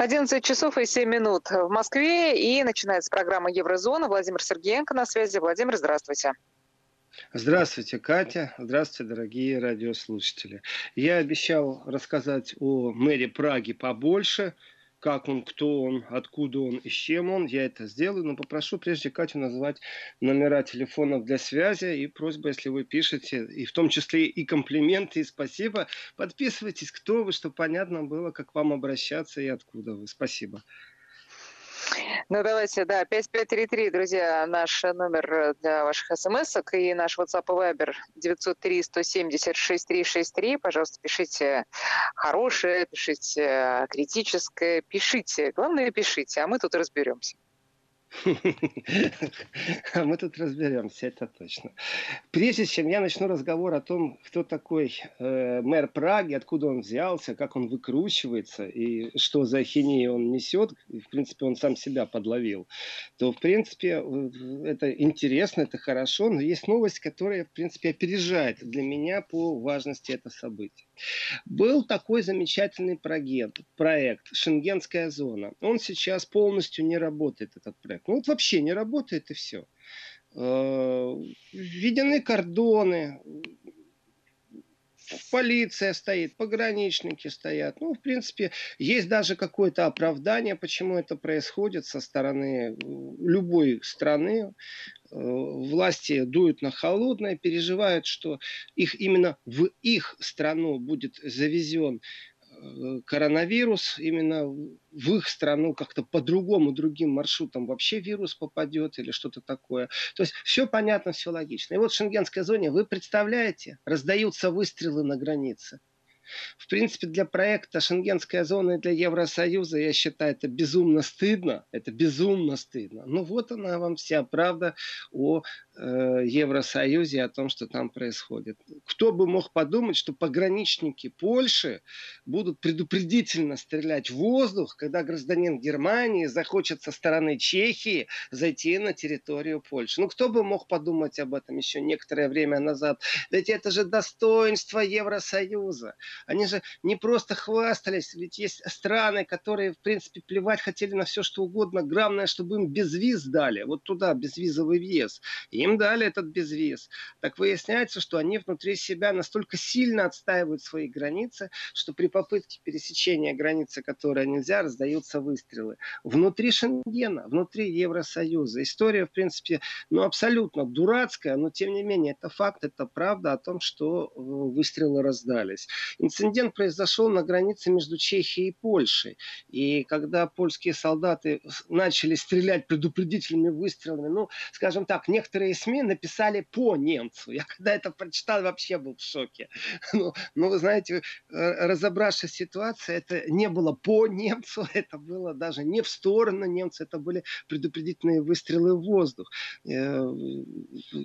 11 часов и 7 минут в Москве, и начинается программа «Еврозона». Владимир Сергеенко на связи. Владимир, здравствуйте. Здравствуйте, Катя. Здравствуйте, дорогие радиослушатели. Я обещал рассказать о мэре Праги побольше – как он, кто он, откуда он и с чем он, я это сделаю, но попрошу прежде Катю назвать номера телефонов для связи и просьба, если вы пишете, и в том числе и комплименты, и спасибо, подписывайтесь, кто вы, чтобы понятно было, как вам обращаться и откуда вы. Спасибо. Ну, давайте, да, 5533, друзья, наш номер для ваших смс и наш WhatsApp и Viber 903-170-6363. Пожалуйста, пишите хорошее, пишите критическое, пишите. Главное, пишите, а мы тут разберемся. А мы тут разберемся, это точно. Прежде чем я начну разговор о том, кто такой э, мэр Праги, откуда он взялся, как он выкручивается и что за ахинею он несет, в принципе, он сам себя подловил, то, в принципе, это интересно, это хорошо, но есть новость, которая, в принципе, опережает для меня по важности это событие. Был такой замечательный проект, проект «Шенгенская зона». Он сейчас полностью не работает, этот проект. Ну вот вообще не работает и все. Э, введены кордоны, полиция стоит, пограничники стоят. Ну, в принципе, есть даже какое-то оправдание, почему это происходит со стороны любой страны. Э, власти дуют на холодное, переживают, что их именно в их страну будет завезен э, коронавирус, именно в их страну как-то по-другому, другим маршрутом вообще вирус попадет или что-то такое. То есть все понятно, все логично. И вот в шенгенской зоне, вы представляете, раздаются выстрелы на границе. В принципе, для проекта Шенгенская зона и для Евросоюза, я считаю, это безумно стыдно. Это безумно стыдно. Ну вот она вам вся правда о э, Евросоюзе, о том, что там происходит. Кто бы мог подумать, что пограничники Польши будут предупредительно стрелять в воздух, когда гражданин Германии захочет со стороны Чехии зайти на территорию Польши. Ну кто бы мог подумать об этом еще некоторое время назад? Ведь это же достоинство Евросоюза. Они же не просто хвастались, ведь есть страны, которые, в принципе, плевать хотели на все, что угодно. Главное, чтобы им безвиз дали, вот туда, безвизовый въезд. И им дали этот безвиз. Так выясняется, что они внутри себя настолько сильно отстаивают свои границы, что при попытке пересечения границы, которая нельзя, раздаются выстрелы. Внутри Шенгена, внутри Евросоюза. История, в принципе, ну, абсолютно дурацкая, но тем не менее, это факт, это правда о том, что э, выстрелы раздались. Инцидент произошел на границе между Чехией и Польшей. И когда польские солдаты начали стрелять предупредительными выстрелами, ну, скажем так, некоторые СМИ написали по немцу. Я когда это прочитал, вообще был в шоке. Ну, ну вы знаете, э, разобравшись в ситуации, это не было по немцу, это было даже не в сторону немца, это были предупредительные выстрелы в воздух. Э,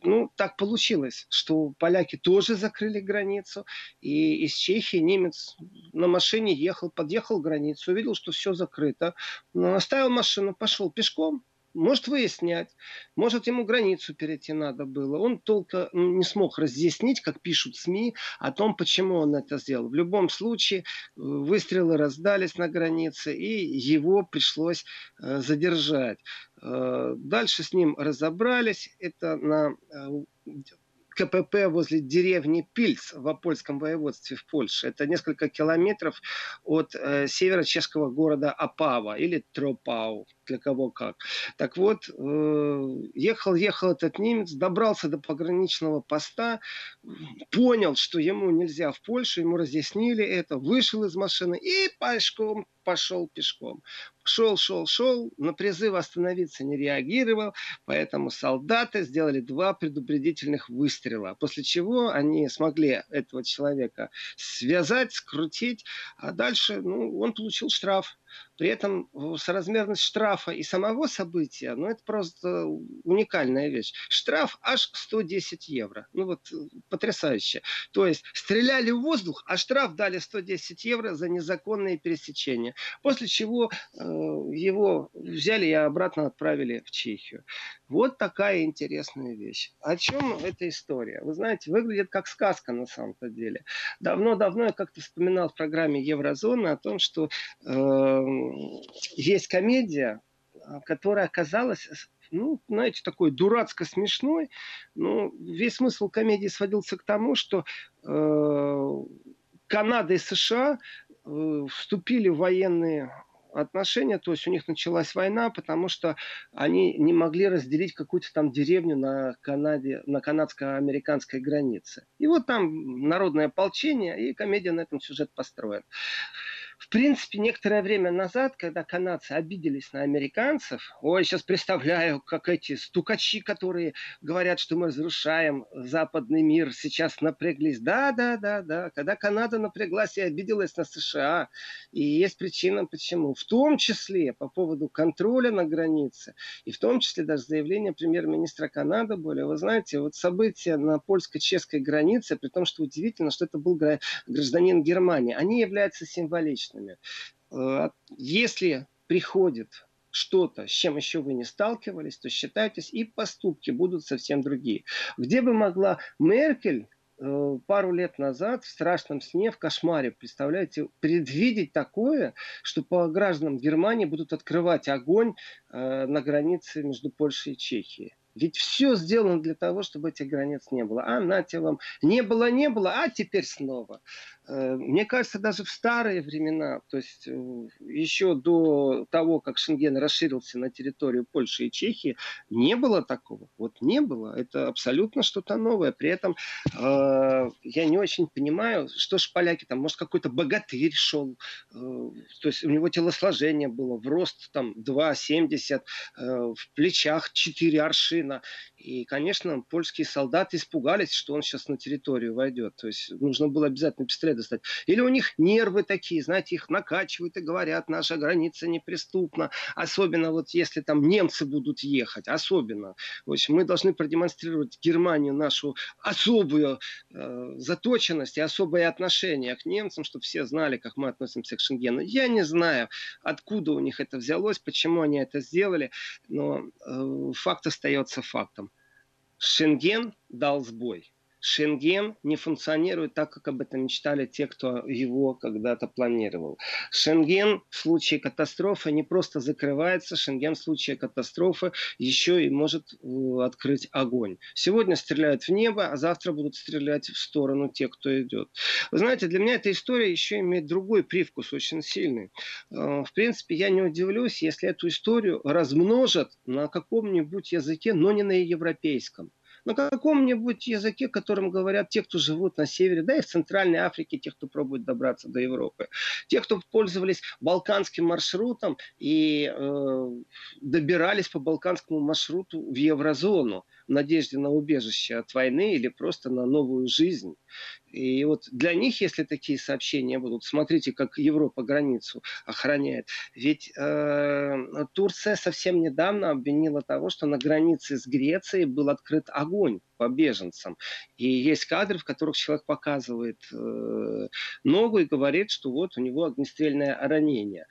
ну, так получилось, что поляки тоже закрыли границу, и из Чехии немец на машине ехал, подъехал к границу, увидел, что все закрыто, оставил машину, пошел пешком, может выяснять, может ему границу перейти надо было. Он только не смог разъяснить, как пишут СМИ, о том, почему он это сделал. В любом случае э, выстрелы раздались на границе, и его пришлось э, задержать. Э, дальше с ним разобрались. Это на КПП возле деревни Пильц в Апольском воеводстве в Польше. Это несколько километров от э, севера чешского города Апава или Тропау, для кого как. Так вот, э, ехал, ехал этот немец, добрался до пограничного поста, понял, что ему нельзя в Польшу, ему разъяснили это, вышел из машины и пешком пошел пешком. Шел, шел, шел, на призыв остановиться не реагировал, поэтому солдаты сделали два предупредительных выстрела, после чего они смогли этого человека связать, скрутить, а дальше ну, он получил штраф. При этом соразмерность штрафа и самого события, ну, это просто уникальная вещь. Штраф аж 110 евро. Ну, вот потрясающе. То есть стреляли в воздух, а штраф дали 110 евро за незаконные пересечения. После чего э, его взяли и обратно отправили в Чехию. Вот такая интересная вещь. О чем эта история? Вы знаете, выглядит как сказка на самом-то деле. Давно-давно я как-то вспоминал в программе Еврозона о том, что э, есть комедия, которая оказалась ну, знаете, такой дурацко смешной. Но весь смысл комедии сводился к тому, что э, Канада и США э, вступили в военные отношения, то есть у них началась война, потому что они не могли разделить какую-то там деревню на Канаде, на канадско-американской границе. И вот там народное ополчение, и комедия на этом сюжет построена. В принципе, некоторое время назад, когда канадцы обиделись на американцев, ой, сейчас представляю, как эти стукачи, которые говорят, что мы разрушаем западный мир, сейчас напряглись. Да, да, да, да. Когда Канада напряглась и обиделась на США, и есть причина почему. В том числе по поводу контроля на границе, и в том числе даже заявление премьер-министра Канады более. Вы знаете, вот события на польско-чешской границе, при том, что удивительно, что это был гражданин Германии, они являются символичными личными. Э, если приходит что-то, с чем еще вы не сталкивались, то считайтесь, и поступки будут совсем другие. Где бы могла Меркель э, пару лет назад в страшном сне, в кошмаре, представляете, предвидеть такое, что по гражданам Германии будут открывать огонь э, на границе между Польшей и Чехией. Ведь все сделано для того, чтобы этих границ не было. А на вам не было, не было, а теперь снова. Э, мне кажется, даже в старые времена, то есть э, еще до того, как Шенген расширился на территорию Польши и Чехии, не было такого. Вот не было. Это абсолютно что-то новое. При этом э, я не очень понимаю, что ж поляки там, может, какой-то богатырь шел, э, то есть у него телосложение было в рост там 2,70, э, в плечах 4 аршина. И, конечно, польские солдаты испугались, что он сейчас на территорию войдет. То есть нужно было обязательно пистолет достать. Или у них нервы такие, знаете, их накачивают и говорят, наша граница неприступна. Особенно вот если там немцы будут ехать, особенно. В общем, мы должны продемонстрировать Германию нашу особую э, заточенность и особое отношение к немцам, чтобы все знали, как мы относимся к Шенгену. Я не знаю, откуда у них это взялось, почему они это сделали, но э, факт остается фактом. Шенген дал сбой. Шенген не функционирует так, как об этом мечтали те, кто его когда-то планировал. Шенген в случае катастрофы не просто закрывается, Шенген в случае катастрофы еще и может э, открыть огонь. Сегодня стреляют в небо, а завтра будут стрелять в сторону тех, кто идет. Вы знаете, для меня эта история еще имеет другой привкус, очень сильный. Э, в принципе, я не удивлюсь, если эту историю размножат на каком-нибудь языке, но не на европейском на каком-нибудь языке, которым говорят те, кто живут на севере, да и в Центральной Африке, те, кто пробует добраться до Европы. Те, кто пользовались балканским маршрутом и э, добирались по балканскому маршруту в еврозону надежде на убежище от войны или просто на новую жизнь. И вот для них, если такие сообщения будут, смотрите, как Европа границу охраняет. Ведь э, Турция совсем недавно обвинила того, что на границе с Грецией был открыт огонь по беженцам. И есть кадры, в которых человек показывает э, ногу и говорит, что вот у него огнестрельное ранение.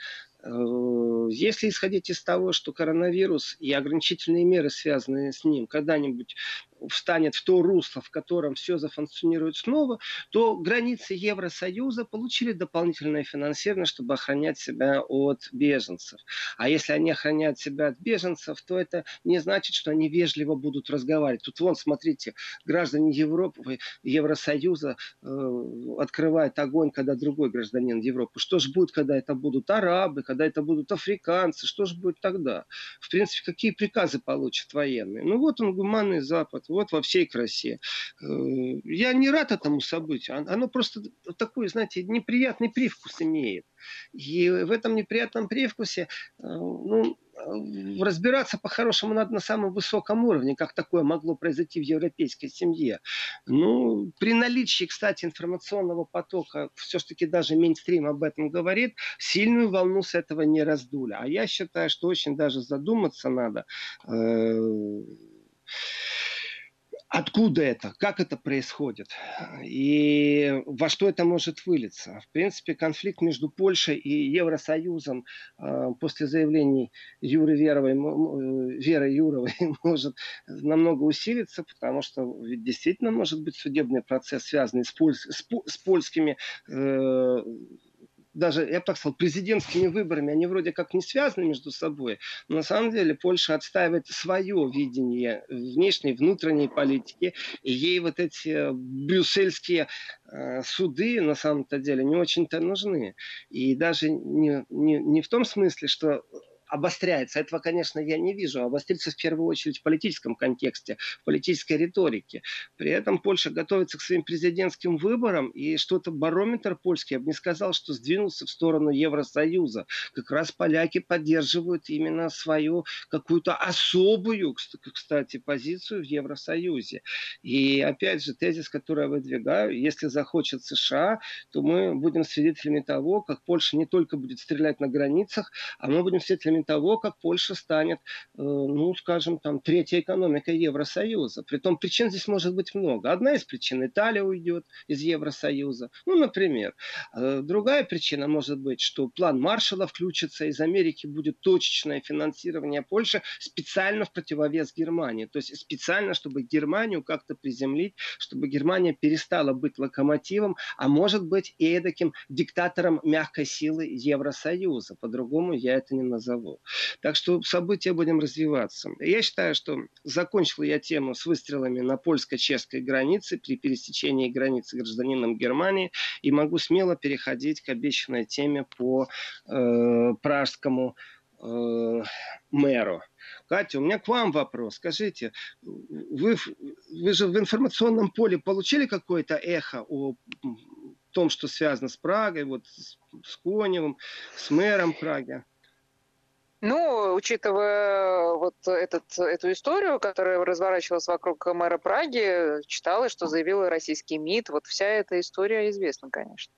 Э, если исходить из того, что коронавирус и ограничительные меры, связанные с ним, когда-нибудь встанет в то русло, в котором все зафункционирует снова, то границы Евросоюза получили дополнительное финансирование, чтобы охранять себя от беженцев. А если они охраняют себя от беженцев, то это не значит, что они вежливо будут разговаривать. Тут вон, смотрите, граждане Европы, Евросоюза э, открывают огонь, когда другой гражданин Европы. Что же будет, когда это будут арабы, когда это будут африканцы? Что же будет тогда? В принципе, какие приказы получат военные? Ну вот он, гуманный Запад, вот во всей красе. Э, я не рад этому событию. Оно просто такой, знаете, неприятный привкус имеет. И в этом неприятном привкусе э, ну, разбираться по-хорошему надо на самом высоком уровне, как такое могло произойти в европейской семье. Ну, при наличии, кстати, информационного потока, все-таки даже мейнстрим об этом говорит, сильную волну с этого не раздули. А я считаю, что очень даже задуматься надо. Э- откуда это, как это происходит и во что это может вылиться. В принципе, конфликт между Польшей и Евросоюзом э, после заявлений Юры Веровой, э, Веры Юровой может намного усилиться, потому что ведь действительно может быть судебный процесс, связанный с, поль, с, с польскими э, даже, я бы так сказал, президентскими выборами, они вроде как не связаны между собой, но на самом деле Польша отстаивает свое видение внешней, внутренней политики, и ей вот эти брюссельские э, суды на самом-то деле не очень-то нужны. И даже не, не, не в том смысле, что обостряется. Этого, конечно, я не вижу. Обострится в первую очередь в политическом контексте, в политической риторике. При этом Польша готовится к своим президентским выборам, и что-то барометр польский, я бы не сказал, что сдвинулся в сторону Евросоюза. Как раз поляки поддерживают именно свою какую-то особую, кстати, позицию в Евросоюзе. И опять же, тезис, который я выдвигаю, если захочет США, то мы будем свидетелями того, как Польша не только будет стрелять на границах, а мы будем свидетелями того, как Польша станет, э, ну, скажем, там, третьей экономикой Евросоюза. Притом причин здесь может быть много. Одна из причин Италия уйдет из Евросоюза, ну, например. Э, другая причина может быть, что план Маршалла включится, из Америки будет точечное финансирование Польши специально в противовес Германии. То есть специально, чтобы Германию как-то приземлить, чтобы Германия перестала быть локомотивом, а может быть и таким диктатором мягкой силы Евросоюза. По-другому я это не назову. Так что события будем развиваться. Я считаю, что закончил я тему с выстрелами на польско-чешской границе при пересечении границы гражданином Германии и могу смело переходить к обещанной теме по э, пражскому э, мэру. Катя, у меня к вам вопрос. Скажите, вы, вы же в информационном поле получили какое-то эхо о том, что связано с Прагой, вот с Коневым, с мэром Праги? Ну, учитывая вот этот, эту историю, которая разворачивалась вокруг мэра Праги, читала, что заявил российский МИД. Вот вся эта история известна, конечно.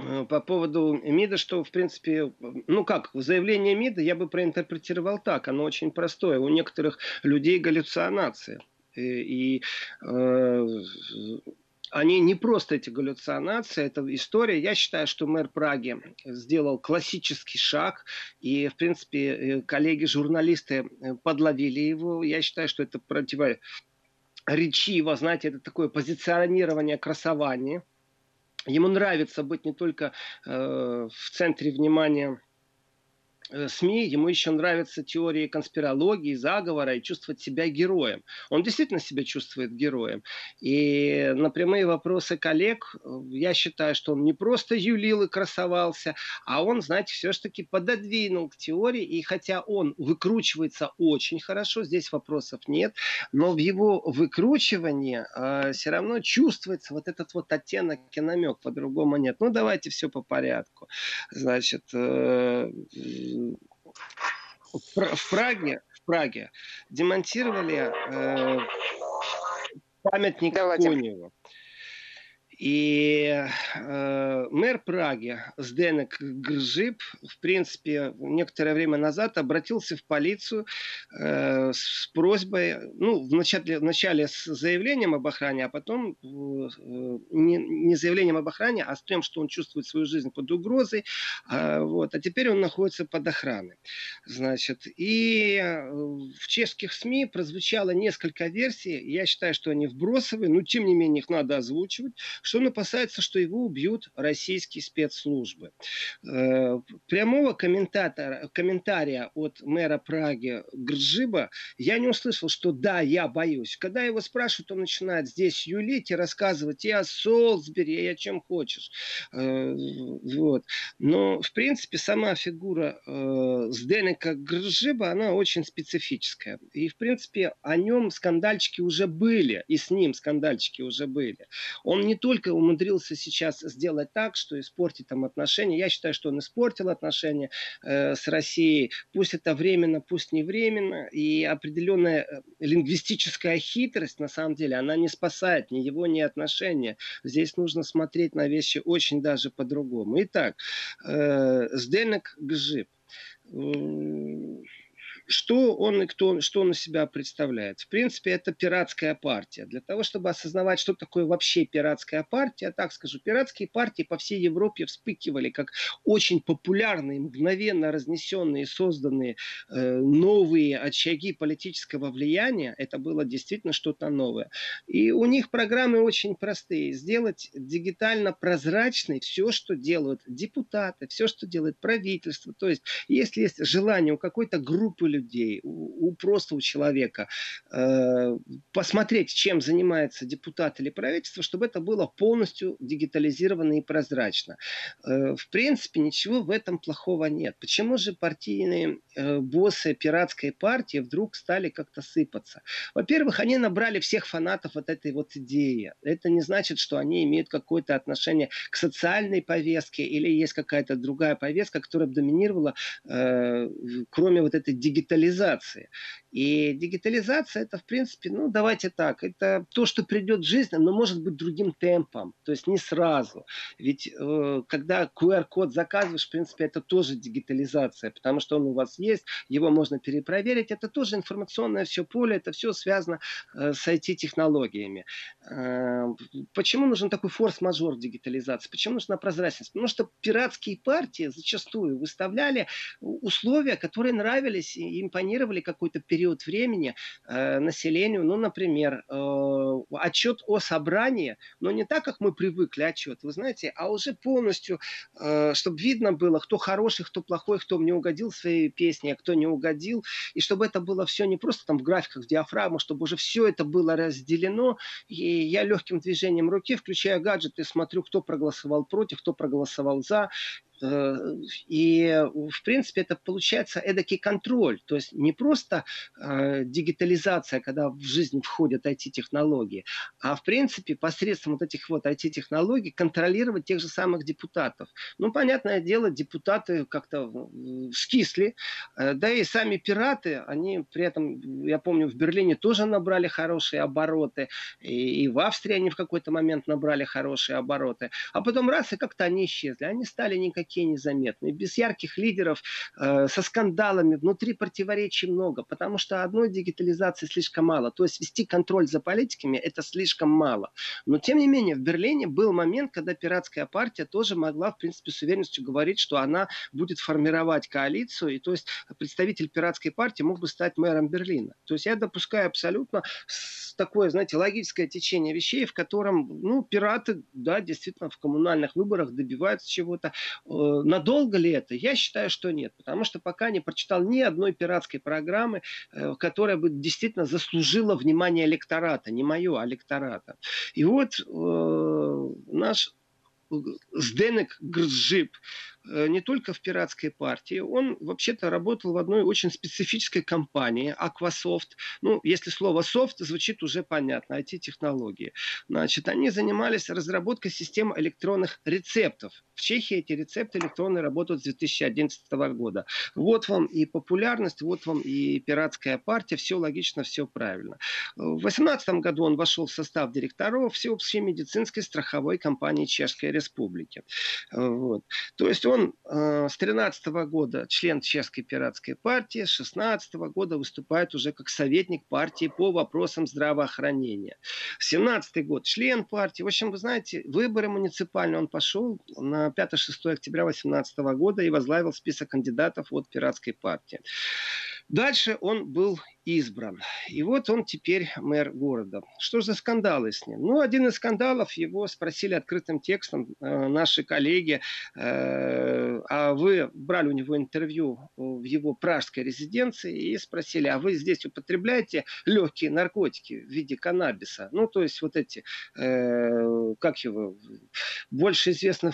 Э, по поводу МИДа, что, в принципе, ну как, заявление МИДа я бы проинтерпретировал так. Оно очень простое. У некоторых людей галлюцинации. И, и э, они не просто эти галлюцинации, это история. Я считаю, что мэр Праги сделал классический шаг, и, в принципе, э, коллеги-журналисты э, подловили его. Я считаю, что это противоречиво, знаете, это такое позиционирование красования. Ему нравится быть не только э, в центре внимания СМИ, ему еще нравятся теории конспирологии, заговора и чувствовать себя героем. Он действительно себя чувствует героем. И на прямые вопросы коллег э, я считаю, что он не просто юлил и красовался, а он, знаете, все-таки пододвинул к теории. И хотя он выкручивается очень хорошо, здесь вопросов нет, но в его выкручивании э, все равно чувствуется вот этот вот оттенок и намек, по-другому нет. Ну, давайте все по порядку. Значит, э, в Праге, в Праге демонтировали э, памятник Давайте. Коневу. И э, мэр Праги Сденек Гржип, в принципе, некоторое время назад обратился в полицию э, с просьбой, ну, вначале, вначале с заявлением об охране, а потом э, не, не заявлением об охране, а с тем, что он чувствует свою жизнь под угрозой. Э, вот, а теперь он находится под охраной. Значит, и э, в чешских СМИ прозвучало несколько версий. Я считаю, что они вбросовые, но тем не менее их надо озвучивать что он опасается, что его убьют российские спецслужбы. Э, прямого комментатора, комментария от мэра Праги Гржиба я не услышал, что да, я боюсь. Когда его спрашивают, он начинает здесь юлить и рассказывать и о Солсбери, и чем хочешь. Э, вот. Но, в принципе, сама фигура э, Сденека Гржиба, она очень специфическая. И, в принципе, о нем скандальчики уже были, и с ним скандальчики уже были. Он не только только умудрился сейчас сделать так, что испортить там отношения. Я считаю, что он испортил отношения э, с Россией. Пусть это временно, пусть не временно. И определенная э, лингвистическая хитрость, на самом деле, она не спасает ни его, ни отношения. Здесь нужно смотреть на вещи очень даже по-другому. Итак, э, Сденек Гжип что он и кто, что он из себя представляет? В принципе, это пиратская партия. Для того, чтобы осознавать, что такое вообще пиратская партия, так скажу, пиратские партии по всей Европе вспыхивали как очень популярные, мгновенно разнесенные, созданные э, новые очаги политического влияния. Это было действительно что-то новое. И у них программы очень простые. Сделать дигитально прозрачной все, что делают депутаты, все, что делает правительство. То есть, если есть желание у какой-то группы людей, у, у просто у человека э, посмотреть, чем занимается депутат или правительство, чтобы это было полностью дигитализировано и прозрачно. Э, в принципе, ничего в этом плохого нет. Почему же партийные э, боссы пиратской партии вдруг стали как-то сыпаться? Во-первых, они набрали всех фанатов от этой вот идеи. Это не значит, что они имеют какое-то отношение к социальной повестке или есть какая-то другая повестка, которая доминировала, э, кроме вот этой дигитализации капитализации. И дигитализация это, в принципе, ну, давайте так, это то, что придет в жизнь, но может быть другим темпом, то есть не сразу. Ведь э, когда QR-код заказываешь, в принципе, это тоже дигитализация, потому что он у вас есть, его можно перепроверить, это тоже информационное все поле, это все связано э, с IT-технологиями. Э, почему нужен такой форс-мажор дигитализации? Почему нужна прозрачность? Потому что пиратские партии зачастую выставляли условия, которые нравились и импонировали какой-то период времени э, населению. Ну, например, э, отчет о собрании, но не так, как мы привыкли отчет, вы знаете, а уже полностью, э, чтобы видно было, кто хороший, кто плохой, кто мне угодил своей песне, а кто не угодил, и чтобы это было все не просто там в графиках, в диафрагму, чтобы уже все это было разделено, и я легким движением руки, включая гаджет, и смотрю, кто проголосовал против, кто проголосовал за, и, в принципе, это получается эдакий контроль. То есть не просто э, дигитализация, когда в жизнь входят IT-технологии, а, в принципе, посредством вот этих вот IT-технологий контролировать тех же самых депутатов. Ну, понятное дело, депутаты как-то скисли, э, да и сами пираты, они при этом, я помню, в Берлине тоже набрали хорошие обороты, и, в Австрии они в какой-то момент набрали хорошие обороты, а потом раз, и как-то они исчезли. Они стали никакими такие незаметные, без ярких лидеров, э, со скандалами, внутри противоречий много, потому что одной дигитализации слишком мало. То есть вести контроль за политиками это слишком мало. Но тем не менее в Берлине был момент, когда пиратская партия тоже могла, в принципе, с уверенностью говорить, что она будет формировать коалицию, и то есть представитель пиратской партии мог бы стать мэром Берлина. То есть я допускаю абсолютно такое, знаете, логическое течение вещей, в котором, ну, пираты, да, действительно, в коммунальных выборах добиваются чего-то. Э, надолго ли это? Я считаю, что нет. Потому что пока не прочитал ни одной пиратской программы, э, которая бы действительно заслужила внимание электората. Не мое, а электората. И вот э, наш Сденек Грджип Э, не только в пиратской партии, он вообще-то работал в одной очень специфической компании, Aquasoft. Ну, если слово софт звучит уже понятно, IT-технологии. Значит, они занимались разработкой систем электронных рецептов. В Чехии эти рецепты электронные работают с 2011 года. Вот вам и популярность, вот вам и пиратская партия, все логично, все правильно. В 2018 году он вошел в состав директоров Всеобщей медицинской страховой компании Чешской Республики. Вот. То есть он э, с 13 года член Чешской пиратской партии, с 16 года выступает уже как советник партии по вопросам здравоохранения. 17 год член партии. В общем, вы знаете, выборы муниципальные он пошел на 5-6 октября 2018 года и возглавил список кандидатов от пиратской партии. Дальше он был избран. И вот он теперь мэр города. Что за скандалы с ним? Ну, один из скандалов, его спросили открытым текстом э, наши коллеги, э, а вы брали у него интервью в его пражской резиденции и спросили, а вы здесь употребляете легкие наркотики в виде каннабиса? Ну, то есть вот эти, э, как его, больше известно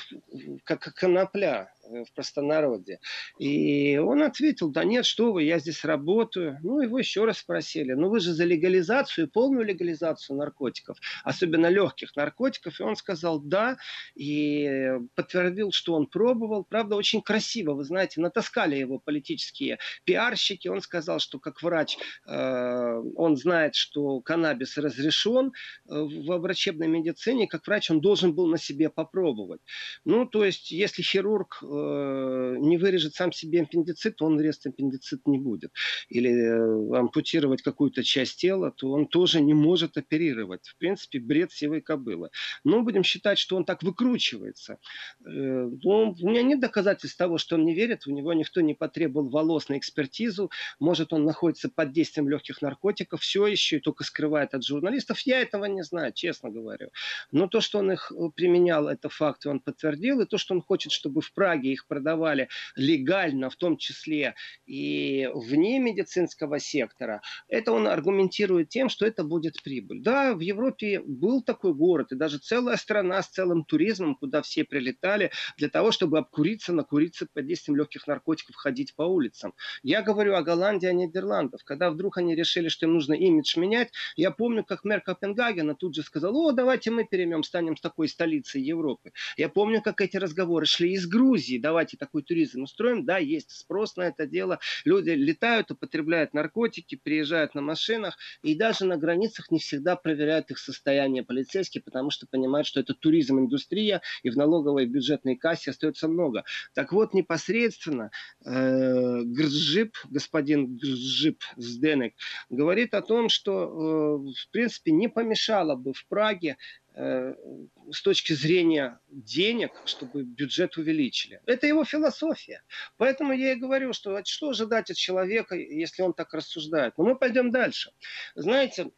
как конопля в простонародье. И он ответил, да нет, что вы, я здесь работаю. Ну, его еще раз спросили, ну вы же за легализацию, полную легализацию наркотиков, особенно легких наркотиков. И он сказал да, и подтвердил, что он пробовал. Правда, очень красиво, вы знаете, натаскали его политические пиарщики. Он сказал, что как врач э, он знает, что каннабис разрешен э, в врачебной медицине, как врач он должен был на себе попробовать. Ну, то есть, если хирург э, э, не вырежет сам себе аппендицит, он резать аппендицит не будет. Или э, ампутировать какую-то часть тела, то он тоже не может оперировать. В принципе, бред сивой кобылы. Но будем считать, что он так выкручивается. Э, но у меня нет доказательств того, что он не верит. У него никто не потребовал волос на экспертизу. Может, он находится под действием легких наркотиков. Все еще и только скрывает от журналистов. Я этого не знаю, честно говорю. Но то, что он их э, применял, это факт, и он подтвердил. И то, что он хочет, чтобы в Праге их продавали легально, в том числе и вне медицинского сектора, это он аргументирует тем, что это будет прибыль. Да, в Европе был такой город, и даже целая страна с целым туризмом, куда все прилетали для того, чтобы обкуриться, накуриться под действием легких наркотиков, ходить по улицам. Я говорю о Голландии, о Нидерландах. Когда вдруг они решили, что им нужно имидж менять, я помню, как мэр Копенгагена тут же сказал, о, давайте мы переймем, станем такой столицей Европы. Я помню, как эти разговоры шли из Грузии, давайте такой туризм устроим. Да, есть спрос на это дело. Люди летают, употребляют наркотики, приезжают на машинах, и даже на границах не всегда проверяют их состояние полицейские, потому что понимают, что это туризм, индустрия, и в налоговой бюджетной кассе остается много. Так вот, непосредственно э, Гржип, господин Гржип Сденек, говорит о том, что, э, в принципе, не помешало бы в Праге с точки зрения денег, чтобы бюджет увеличили. Это его философия. Поэтому я и говорю, что что ожидать от человека, если он так рассуждает. Но мы пойдем дальше. Знаете,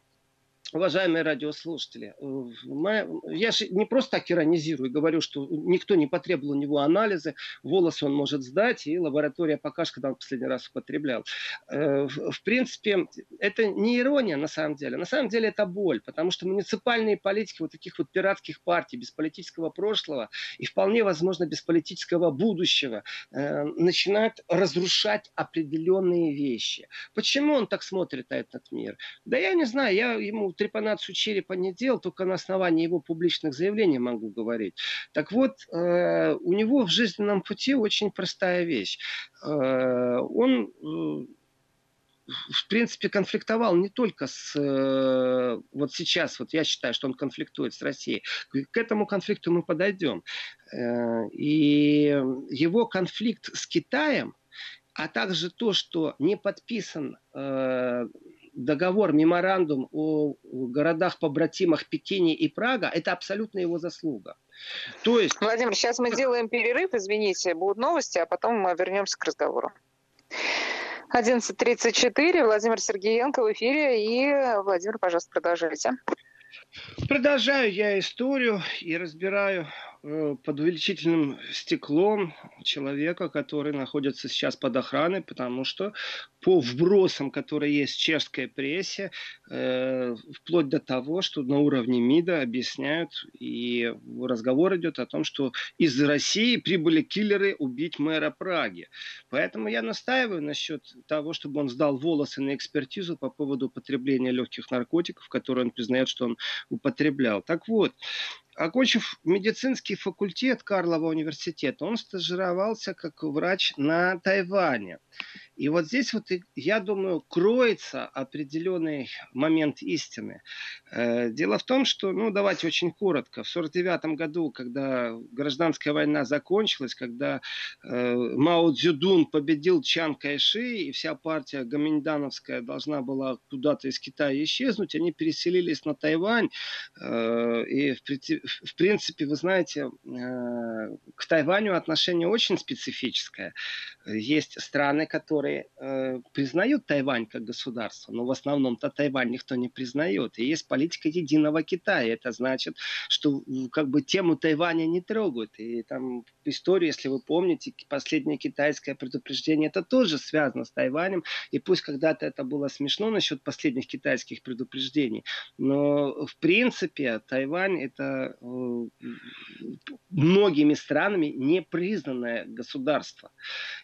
уважаемые радиослушатели, э, я же не просто так иронизирую, говорю, что никто не потребовал у него анализы, волосы он может сдать, и лаборатория покажет, когда он последний раз употреблял. Э, в принципе, это не ирония на самом деле. На самом деле это боль, потому что муниципальные политики вот таких вот пиратских партий без политического прошлого и вполне возможно без политического будущего э, начинают разрушать определенные вещи. Почему он так смотрит на этот мир? Да я не знаю, я ему трепанацию черепа не делал, только на основании его публичных заявлений могу говорить. Так вот, э, у него в жизненном пути очень простая вещь. Э, он э, в принципе, конфликтовал не только с... Вот сейчас, вот я считаю, что он конфликтует с Россией. К этому конфликту мы подойдем. И его конфликт с Китаем, а также то, что не подписан договор, меморандум о городах-побратимах Пекине и Прага, это абсолютно его заслуга. То есть... Владимир, сейчас мы делаем перерыв, извините, будут новости, а потом мы вернемся к разговору. 11.34, Владимир Сергеенко в эфире, и, Владимир, пожалуйста, продолжайте. Продолжаю я историю и разбираю под увеличительным стеклом человека, который находится сейчас под охраной, потому что по вбросам, которые есть в чешской прессе, э, вплоть до того, что на уровне МИДа объясняют, и разговор идет о том, что из России прибыли киллеры убить мэра Праги. Поэтому я настаиваю насчет того, чтобы он сдал волосы на экспертизу по поводу употребления легких наркотиков, которые он признает, что он употреблял. Так вот, окончив медицинский факультет Карлова университета, он стажировался как врач на Тайване. И вот здесь вот, я думаю, кроется определенный момент истины. Э, дело в том, что, ну, давайте очень коротко. В 1949 году, когда гражданская война закончилась, когда э, Мао Цзюдун победил Чан Кайши, и вся партия гоминдановская должна была куда-то из Китая исчезнуть, они переселились на Тайвань. Э, и, в, принципе, вы знаете, к Тайваню отношение очень специфическое. Есть страны, которые которые э, признают Тайвань как государство, но в основном-то Тайвань никто не признает. И есть политика единого Китая. Это значит, что как бы тему Тайваня не трогают. И там историю, если вы помните, последнее китайское предупреждение, это тоже связано с Тайванем. И пусть когда-то это было смешно насчет последних китайских предупреждений, но в принципе Тайвань это э, многими странами непризнанное государство.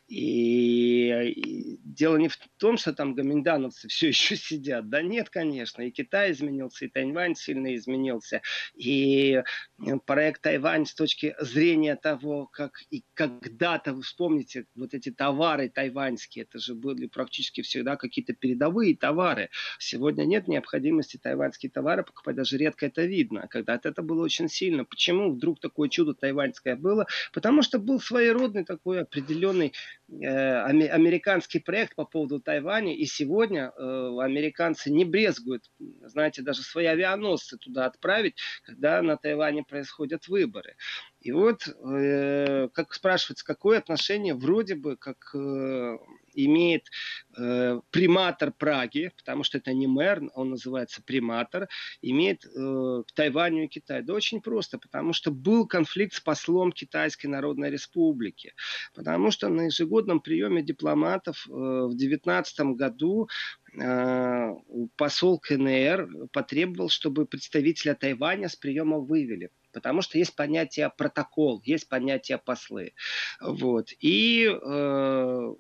И и дело не в том, что там гоминдановцы все еще сидят. Да нет, конечно. И Китай изменился, и Тайвань сильно изменился. И э, проект Тайвань с точки зрения того, как и когда-то, вы вспомните, вот эти товары тайваньские, это же были практически всегда какие-то передовые товары. Сегодня нет необходимости тайваньские товары покупать, даже редко это видно. Когда-то это было очень сильно. Почему вдруг такое чудо тайваньское было? Потому что был своеродный такой определенный э, американский проект по поводу Тайваня, и сегодня э, американцы не брезгуют, знаете, даже свои авианосцы туда отправить, когда на Тайване происходят выборы. И вот, э, как спрашивается, какое отношение вроде бы как э, имеет э, приматор Праги, потому что это не мэр, он называется приматор, имеет э, к Тайваню и Китаю. Да очень просто, потому что был конфликт с послом Китайской Народной Республики, потому что на ежегодном приеме дипломатов э, в 2019 году э, посол КНР потребовал, чтобы представителя Тайваня с приема вывели потому что есть понятие протокол, есть понятие послы. Вот. И э,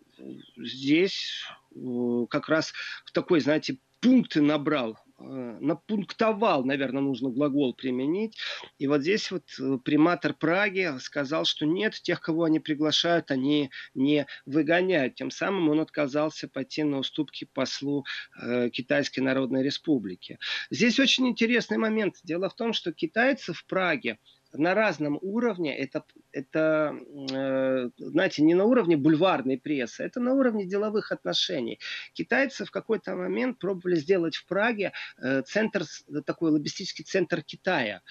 здесь э, как раз такой, знаете, пункты набрал напунктовал, наверное, нужно глагол применить. И вот здесь вот э, приматор Праги сказал, что нет, тех, кого они приглашают, они не выгоняют. Тем самым он отказался пойти на уступки послу э, Китайской Народной Республики. Здесь очень интересный момент. Дело в том, что китайцы в Праге на разном уровне. Это, это э, знаете, не на уровне бульварной прессы, это на уровне деловых отношений. Китайцы в какой-то момент пробовали сделать в Праге э, центр, такой лоббистический центр Китая.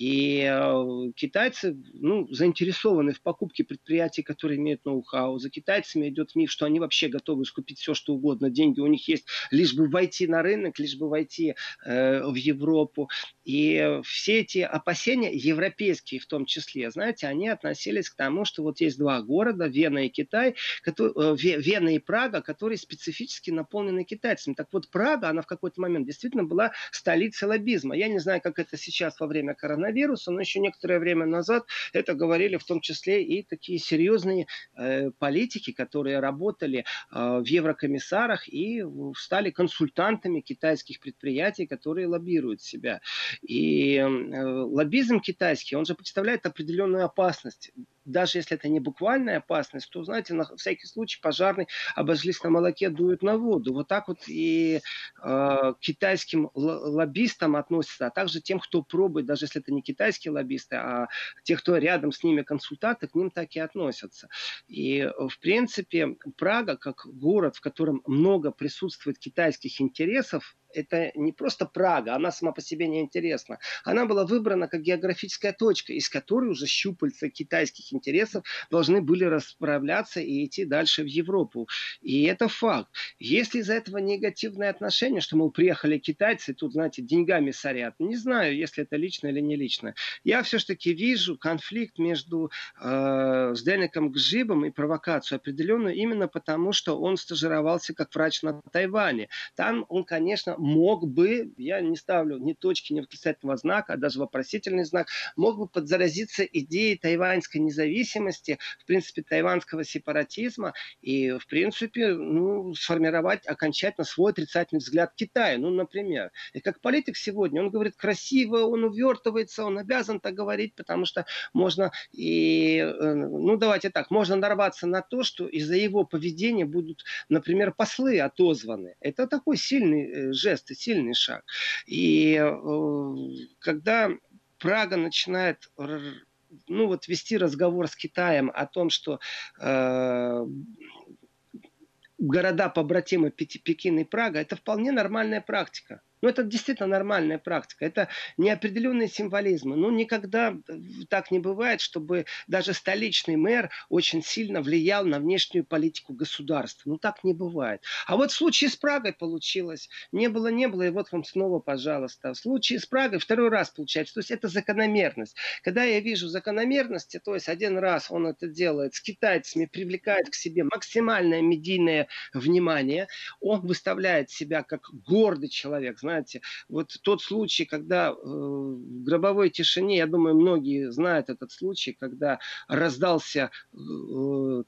И э, китайцы ну, заинтересованы в покупке предприятий, которые имеют ноу-хау. За китайцами идет миф, что они вообще готовы скупить все, что угодно. Деньги у них есть, лишь бы войти на рынок, лишь бы войти э, в Европу. И все эти опасения, европейские в том числе, знаете, они относились к тому, что вот есть два города, Вена и Китай, которые, э, Вена и Прага, которые специфически наполнены китайцами. Так вот, Прага, она в какой-то момент действительно была столицей лоббизма. Я не знаю, как это сейчас во время коронавируса, но еще некоторое время назад это говорили в том числе и такие серьезные э, политики, которые работали э, в еврокомиссарах и стали консультантами китайских предприятий, которые лоббируют себя. И э, лоббизм китайский, он же представляет определенную опасность just даже если это не буквальная опасность, то, знаете, на всякий случай пожарный обожглись на молоке, дуют на воду. Вот так вот и э, китайским лоббистам относятся, а также тем, кто пробует, даже если это не китайские лоббисты, а те, кто рядом с ними консультанты, к ним так и относятся. И, в принципе, Прага, как город, в котором много присутствует китайских интересов, это не просто Прага, она сама по себе не интересна. Она была выбрана как географическая точка, из которой уже щупальца китайских интересов должны были расправляться и идти дальше в Европу. И это факт. Если из-за этого негативное отношение, что, мол, приехали китайцы, тут, знаете, деньгами сорят, не знаю, если это лично или не лично. Я все-таки вижу конфликт между э, Сдельником Гжибом и провокацию определенную именно потому, что он стажировался как врач на Тайване. Там он, конечно, мог бы, я не ставлю ни точки, ни восклицательного знака, а даже вопросительный знак, мог бы подзаразиться идеей тайваньской независимости, в принципе, тайванского сепаратизма и, в принципе, ну, сформировать окончательно свой отрицательный взгляд Китая. Ну, например, и как политик сегодня, он говорит красиво, он увертывается, он обязан так говорить, потому что можно и, э, ну, давайте так, можно нарваться на то, что из-за его поведения будут, например, послы отозваны. Это такой сильный э, жест и сильный шаг. И э, когда Прага начинает ну вот вести разговор с Китаем о том, что э, города побратимы Пекин и Прага, это вполне нормальная практика. Ну, это действительно нормальная практика. Это неопределенные символизмы. Ну, никогда так не бывает, чтобы даже столичный мэр очень сильно влиял на внешнюю политику государства. Ну, так не бывает. А вот в случае с Прагой получилось. Не было, не было, и вот вам снова, пожалуйста. В случае с Прагой второй раз получается. То есть это закономерность. Когда я вижу закономерности, то есть один раз он это делает с китайцами, привлекает к себе максимальное медийное внимание, он выставляет себя как гордый человек, знаете, вот тот случай, когда э, в гробовой тишине, я думаю, многие знают этот случай, когда раздался э,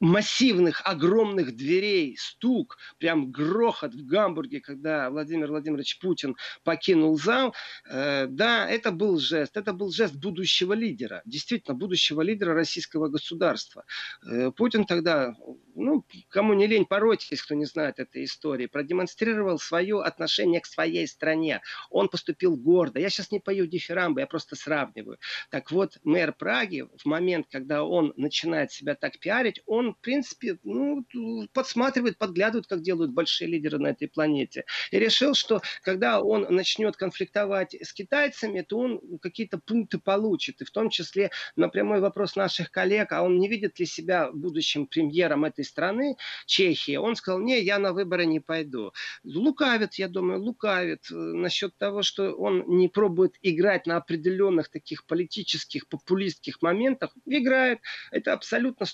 массивных, огромных дверей, стук, прям грохот в Гамбурге, когда Владимир Владимирович Путин покинул зал, э, да, это был жест, это был жест будущего лидера, действительно, будущего лидера российского государства. Э, Путин тогда, ну, кому не лень поройтесь, кто не знает этой истории, продемонстрировал свое отношение к своей стране. Он поступил гордо. Я сейчас не пою дифирамбы, я просто сравниваю. Так вот, мэр Праги в момент, когда он начинает себя так пиарить, он в принципе, ну, подсматривает, подглядывает, как делают большие лидеры на этой планете. И решил, что когда он начнет конфликтовать с китайцами, то он какие-то пункты получит. И в том числе на прямой вопрос наших коллег, а он не видит ли себя будущим премьером этой страны, Чехии, он сказал, не, я на выборы не пойду. Лукавит, я думаю, лукавит э, насчет того, что он не пробует играть на определенных таких политических, популистских моментах. Играет. Это абсолютно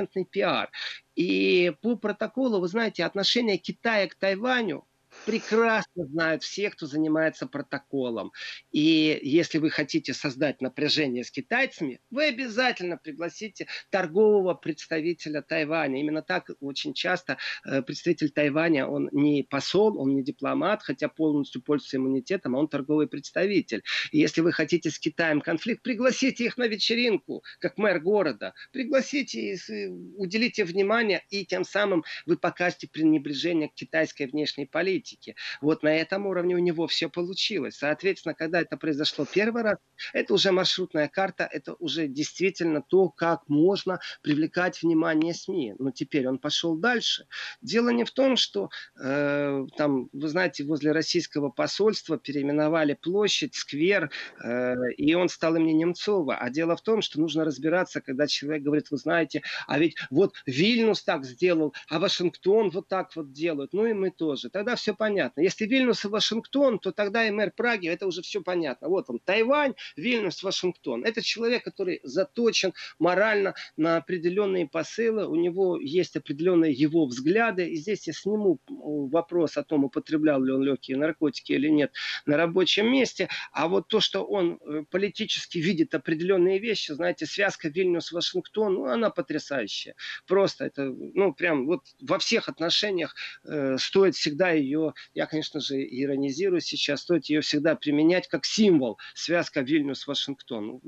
стопроцентный пиар. И по протоколу, вы знаете, отношение Китая к Тайваню прекрасно знают все, кто занимается протоколом. И если вы хотите создать напряжение с китайцами, вы обязательно пригласите торгового представителя Тайваня. Именно так очень часто э, представитель Тайваня, он не посол, он не дипломат, хотя полностью пользуется иммунитетом, а он торговый представитель. И если вы хотите с Китаем конфликт, пригласите их на вечеринку, как мэр города. Пригласите и уделите внимание, и тем самым вы покажете пренебрежение к китайской внешней политике политики. Вот на этом уровне у него все получилось. Соответственно, когда это произошло первый раз, это уже маршрутная карта, это уже действительно то, как можно привлекать внимание СМИ. Но теперь он пошел дальше. Дело не в том, что э, там, вы знаете, возле российского посольства переименовали площадь, сквер, э, и он стал имени Немцова. А дело в том, что нужно разбираться, когда человек говорит, вы знаете, а ведь вот Вильнюс так сделал, а Вашингтон вот так вот делают. Ну и мы тоже. Тогда все понятно. Если Вильнюс и Вашингтон, то тогда и мэр Праги, это уже все понятно. Вот он, Тайвань, Вильнюс, Вашингтон. Это человек, который заточен морально на определенные посылы, у него есть определенные его взгляды. И здесь я сниму вопрос о том, употреблял ли он легкие наркотики или нет на рабочем месте. А вот то, что он э, политически видит определенные вещи, знаете, связка Вильнюс-Вашингтон, ну, она потрясающая. Просто это, ну, прям вот во всех отношениях э, стоит всегда ее я, конечно же, иронизирую сейчас, стоит ее всегда применять как символ, связка Вильнюс-Вашингтон.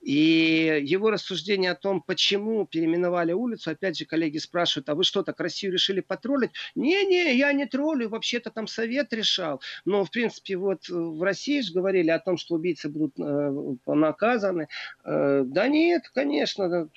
И его рассуждение о том, почему переименовали улицу, опять же, коллеги спрашивают, а вы что, так Россию решили потроллить? Не-не, я не троллю, вообще-то там совет решал. Но, в принципе, вот в России же говорили о том, что убийцы будут э, наказаны. Э, да нет, конечно,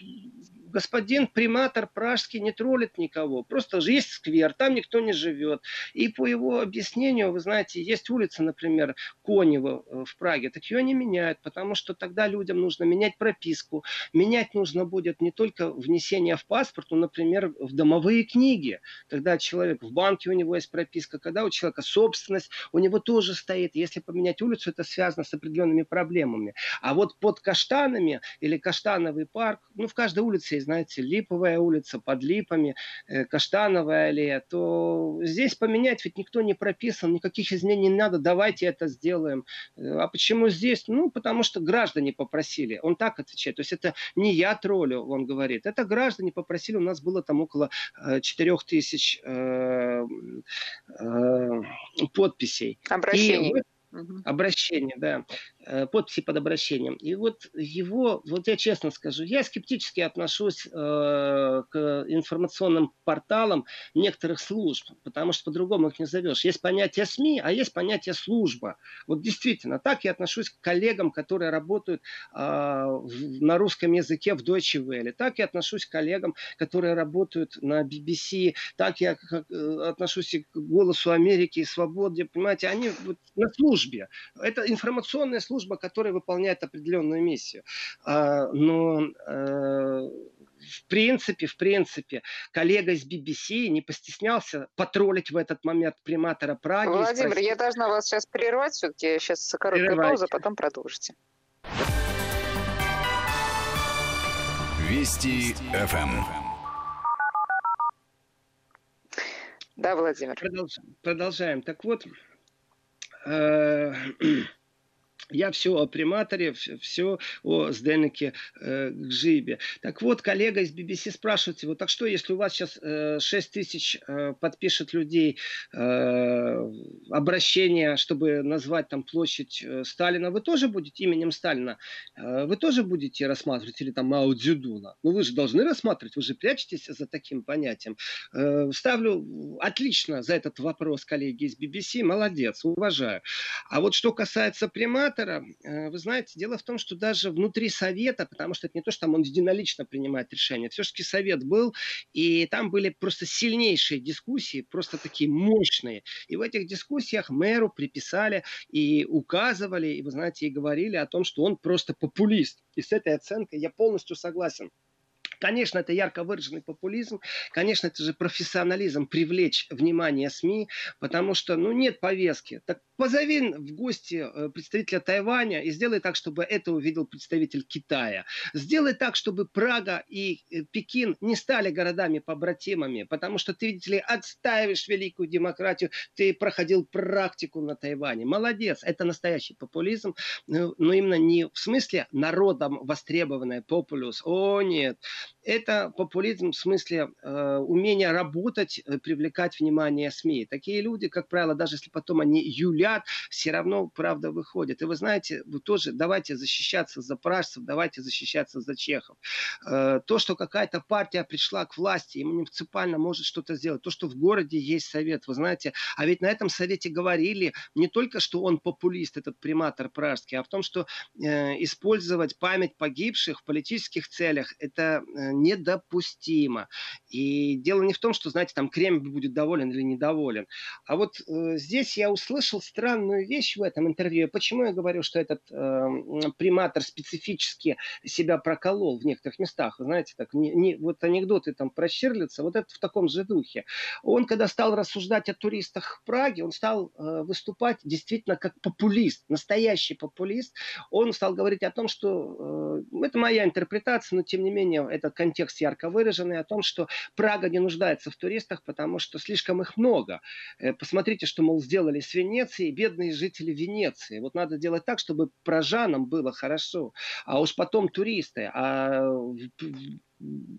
господин приматор пражский не троллит никого. Просто же есть сквер, там никто не живет. И по его объяснению, вы знаете, есть улица, например, Конева э, в Праге, так ее не меняют, потому что тогда людям нужно менять прописку. Менять нужно будет не только внесение в паспорт, но, например, в домовые книги. Когда человек в банке у него есть прописка, когда у человека собственность, у него тоже стоит. Если поменять улицу, это связано с определенными проблемами. А вот под каштанами или каштановый парк, ну, в каждой улице есть, знаете, Липовая улица, под Липами, э, Каштановая аллея, то здесь поменять ведь никто не прописан, никаких изменений не надо, давайте это сделаем. Э, а почему здесь? Ну, потому что граждане попросили. Он так отвечает. То есть это не я троллю, он говорит. Это граждане попросили. У нас было там около 4 э, тысяч подписей. Обращений. И Обращение, да. Э, подписи под обращением. И вот его, вот я честно скажу, я скептически отношусь э, к информационным порталам некоторых служб, потому что по-другому их не зовешь. Есть понятие СМИ, а есть понятие служба. Вот действительно, так я отношусь к коллегам, которые работают э, на русском языке в Deutsche Welle. Так я отношусь к коллегам, которые работают на BBC. Так я э, отношусь и к «Голосу Америки» и «Свободе». Понимаете, они вот на службе. Это информационная служба, которая выполняет определенную миссию. А, но э, в принципе, в принципе, коллега из BBC не постеснялся потроллить в этот момент приматора Праги. Владимир, я должна вас сейчас прервать все-таки. Сейчас короткая пауза, потом продолжите. Вести ФМ. Да, Владимир. Продолжаем. Продолжаем. Так вот, э, я все о приматоре, все о Сденеке э, Гжибе. Так вот, коллега из BBC спрашивает его, так что, если у вас сейчас э, 6 тысяч э, подпишет людей э, обращение, чтобы назвать там площадь э, Сталина, вы тоже будете именем Сталина, э, вы тоже будете рассматривать, или там Мао? Ну, вы же должны рассматривать, вы же прячетесь за таким понятием. Э, ставлю отлично за этот вопрос коллеги из BBC, молодец, уважаю. А вот что касается примата, губернатора, э, вы знаете, дело в том, что даже внутри совета, потому что это не то, что там он единолично принимает решения, все-таки совет был, и там были просто сильнейшие дискуссии, просто такие мощные. И в этих дискуссиях мэру приписали и указывали, и, вы знаете, и говорили о том, что он просто популист. И с этой оценкой я полностью согласен. Конечно, это ярко выраженный популизм, конечно, это же профессионализм привлечь внимание СМИ, потому что, ну, нет повестки. Так позови в гости э, представителя Тайваня и сделай так, чтобы это увидел представитель Китая. Сделай так, чтобы Прага и э, Пекин не стали городами-побратимами, потому что ты, видите ли, отстаиваешь великую демократию, ты проходил практику на Тайване. Молодец, это настоящий популизм, но именно не в смысле народом востребованный популюс. О, нет это популизм в смысле э, умения работать, э, привлекать внимание СМИ. Такие люди, как правило, даже если потом они юлят, все равно правда выходит. И вы знаете, вы тоже давайте защищаться за пражцев, давайте защищаться за чехов. Э, то, что какая-то партия пришла к власти и муниципально может что-то сделать, то, что в городе есть совет, вы знаете, а ведь на этом совете говорили не только, что он популист, этот приматор пражский, а в том, что э, использовать память погибших в политических целях, это э, недопустимо. И дело не в том, что, знаете, там Кремль будет доволен или недоволен. А вот э, здесь я услышал странную вещь в этом интервью. Почему я говорю, что этот э, приматор специфически себя проколол в некоторых местах? Вы знаете, так, не, не, вот анекдоты там про Щирлица, вот это в таком же духе. Он, когда стал рассуждать о туристах в Праге, он стал э, выступать действительно как популист, настоящий популист. Он стал говорить о том, что э, это моя интерпретация, но тем не менее это контекст ярко выраженный о том, что Прага не нуждается в туристах, потому что слишком их много. Э, посмотрите, что, мол, сделали с Венецией бедные жители Венеции. Вот надо делать так, чтобы пражанам было хорошо, а уж потом туристы. А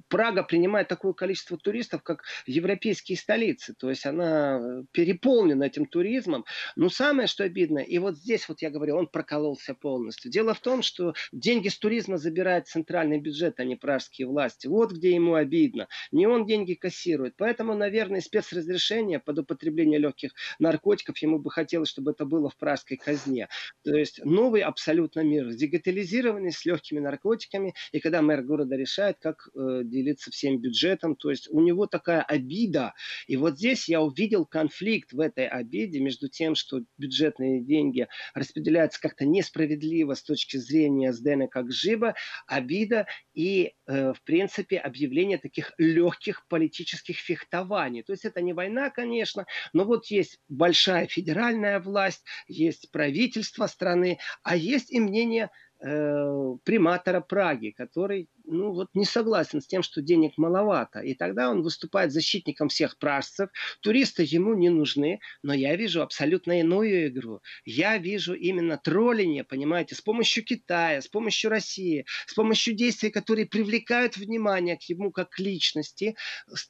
Прага принимает такое количество туристов, как европейские столицы. То есть она э, переполнена этим туризмом. Но самое, что обидно, и вот здесь вот я говорю, он прокололся полностью. Дело в том, что деньги с туризма забирает центральный бюджет, а не пражские власти. Вот где ему обидно. Не он деньги кассирует. Поэтому, наверное, спецразрешение под употребление легких наркотиков ему бы хотелось, чтобы это было в пражской казне. То есть новый абсолютно мир, дигитализированный с легкими наркотиками. И когда мэр города решает, как делиться всем бюджетом. То есть у него такая обида. И вот здесь я увидел конфликт в этой обиде между тем, что бюджетные деньги распределяются как-то несправедливо с точки зрения Сдена как Жиба, обида и, э, в принципе, объявление таких легких политических фехтований. То есть это не война, конечно, но вот есть большая федеральная власть, есть правительство страны, а есть и мнение э, приматора Праги, который ну, вот не согласен с тем, что денег маловато. И тогда он выступает защитником всех пражцев. Туристы ему не нужны, но я вижу абсолютно иную игру. Я вижу именно тролление, понимаете, с помощью Китая, с помощью России, с помощью действий, которые привлекают внимание к ему как к личности,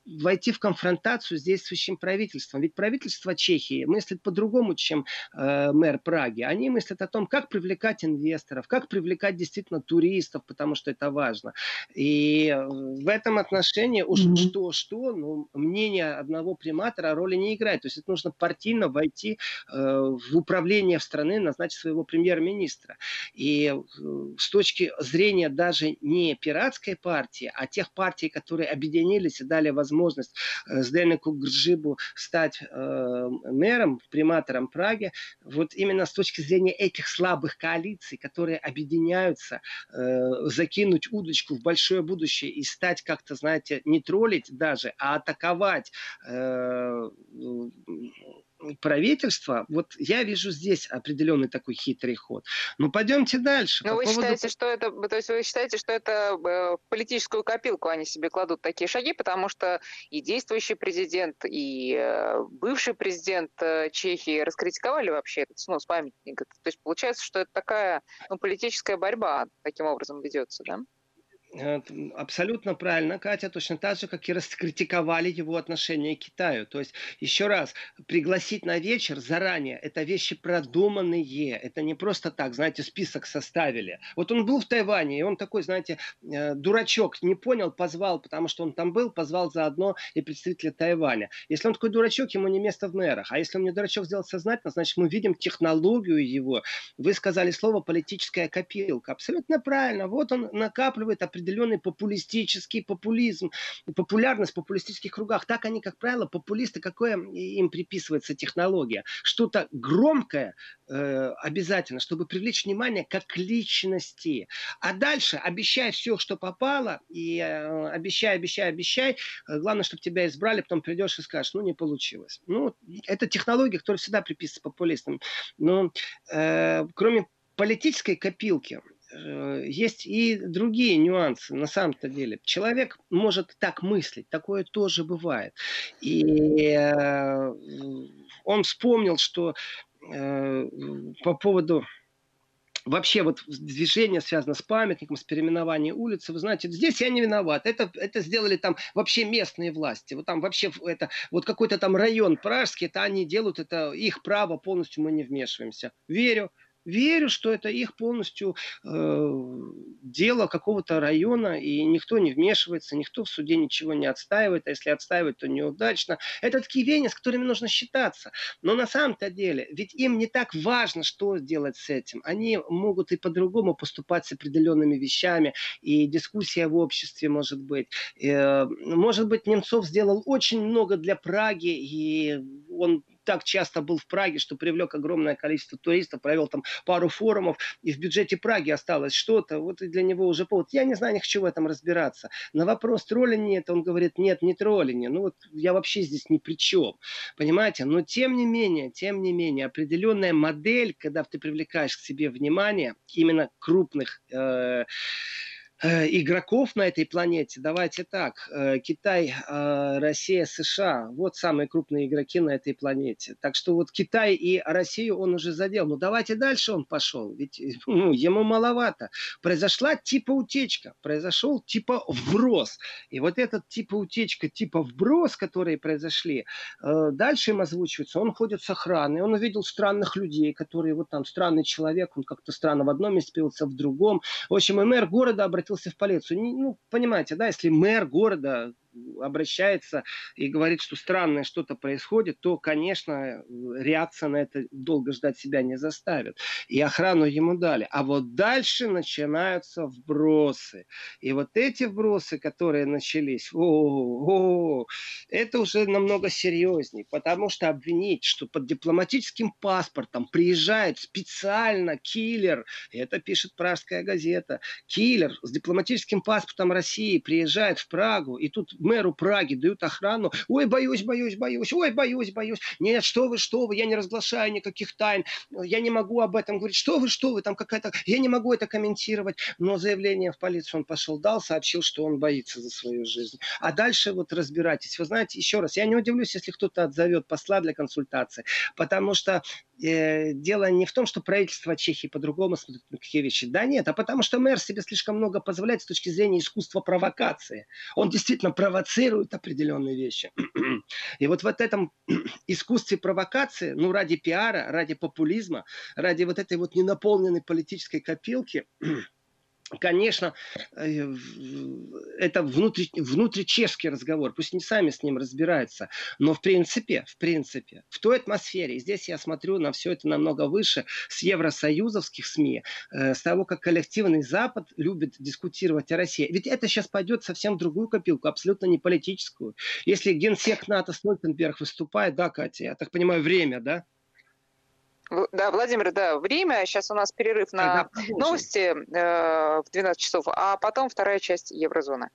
войти в конфронтацию с действующим правительством. Ведь правительство Чехии мыслит по-другому, чем э, мэр Праги. Они мыслят о том, как привлекать инвесторов, как привлекать действительно туристов, потому что это важно. И э, в этом отношении уж mm-hmm. что-что, но мнение одного приматора роли не играет. То есть это нужно партийно войти э, в управление в страны, назначить своего премьер-министра. И э, с точки зрения даже не пиратской партии, а тех партий, которые объединились и дали возможность э, Сденеку Гржибу стать э, мэром, приматором Праги, вот именно с точки зрения этих слабых коалиций, которые объединяются, э, закинуть удочку в большое будущее и стать как-то, знаете, не троллить даже, а атаковать э, правительства, вот я вижу здесь определенный такой хитрый ход. Но пойдемте дальше. Но ну, вы поводу... считаете, что это, то есть вы считаете, что это в политическую копилку они себе кладут такие шаги, потому что и действующий президент, и э, бывший президент э, Чехии раскритиковали вообще этот снос памятника. То есть получается, что это такая ну, политическая борьба таким образом ведется, да? Э, абсолютно правильно, Катя, точно так же, как и раскритиковали его отношение к Китаю. То есть, еще раз, пригласить на вечер заранее, это вещи продуманные, это не просто так, знаете, список составили. Вот он был в Тайване, и он такой, знаете, э, дурачок, не понял, позвал, потому что он там был, позвал заодно и представителя Тайваня. Если он такой дурачок, ему не место в мэрах. А если он не дурачок сделал сознательно, значит, мы видим технологию его. Вы сказали слово политическая копилка. Абсолютно правильно. Вот он накапливает определенные определенный популистический популизм, популярность в популистических кругах. Так они, как правило, популисты, какое им приписывается технология? Что-то громкое э, обязательно, чтобы привлечь внимание как личности. А дальше обещай все, что попало, и э, обещай, обещай, обещай. Главное, чтобы тебя избрали, потом придешь и скажешь, ну, не получилось. Ну, это технология, которая всегда приписывается популистам. Но э, кроме политической копилки, Э, есть и другие нюансы на самом-то деле. Человек может так мыслить, такое тоже бывает. И э, он вспомнил, что э, по поводу вообще вот движение связано с памятником, с переименованием улицы, вы знаете, здесь я не виноват. Это, это сделали там вообще местные власти. Вот там вообще это, вот какой-то там район пражский, это они делают, это их право, полностью мы не вмешиваемся. Верю, верю, что это их полностью э, дело какого-то района, и никто не вмешивается, никто в суде ничего не отстаивает, а если отстаивает, то неудачно. Это такие веяния, с которыми нужно считаться. Но на самом-то деле, ведь им не так важно, что делать с этим. Они могут и по-другому поступать с определенными вещами, и дискуссия в обществе может быть. Э, может быть, Немцов сделал очень много для Праги, и он так часто был в Праге, что привлек огромное количество туристов, провел там пару форумов, и в бюджете Праги осталось что-то, вот и для него уже повод. Я не знаю, не хочу в этом разбираться. На вопрос, троллинг это, он говорит, нет, не троллинг. Ну вот я вообще здесь ни при чем. Понимаете? Но тем не менее, тем не менее, определенная модель, когда ты привлекаешь к себе внимание именно крупных Э, игроков на этой планете, давайте так, э, Китай, э, Россия, США, вот самые крупные игроки на этой планете. Так что вот Китай и Россию он уже задел. Ну давайте дальше он пошел, ведь ну, ему маловато. Произошла типа утечка, произошел типа вброс. И вот этот типа утечка, типа вброс, которые произошли, дальше им озвучивается. Он ходит с охраной, он увидел странных людей, которые вот там странный человек, он как-то странно в одном месте появился, в другом. В общем, мэр города обратился обратился в полицию. Ну, понимаете, да, если мэр города обращается и говорит, что странное что-то происходит, то, конечно, реакция на это долго ждать себя не заставит. И охрану ему дали. А вот дальше начинаются вбросы. И вот эти вбросы, которые начались, о, о, это уже намного серьезнее, потому что обвинить, что под дипломатическим паспортом приезжает специально киллер, это пишет пражская газета, киллер с дипломатическим паспортом России приезжает в Прагу, и тут мэру Праги дают охрану. Ой, боюсь, боюсь, боюсь. Ой, боюсь, боюсь. Нет, что вы, что вы, я не разглашаю никаких тайн. Я не могу об этом говорить. Что вы, что вы, там какая-то... Я не могу это комментировать. Но заявление в полицию он пошел, дал, сообщил, что он боится за свою жизнь. А дальше вот разбирайтесь. Вы знаете, еще раз, я не удивлюсь, если кто-то отзовет посла для консультации, потому что э, дело не в том, что правительство Чехии по-другому смотрит на какие вещи. Да нет, а потому что мэр себе слишком много позволяет с точки зрения искусства провокации. Он действительно провоцирует определенные вещи. И вот в этом искусстве провокации, ну, ради пиара, ради популизма, ради вот этой вот ненаполненной политической копилки, Конечно, э, это внутри, внутричешский разговор, пусть не сами с ним разбираются, но в принципе, в принципе, в той атмосфере, здесь я смотрю на все это намного выше, с евросоюзовских СМИ, э, с того, как коллективный Запад любит дискутировать о России. Ведь это сейчас пойдет совсем в другую копилку, абсолютно не политическую. Если генсек НАТО Столтенберг выступает, да, Катя, я так понимаю, время, да? Да, Владимир, да, время. Сейчас у нас перерыв на новости э, в 12 часов, а потом вторая часть Еврозоны.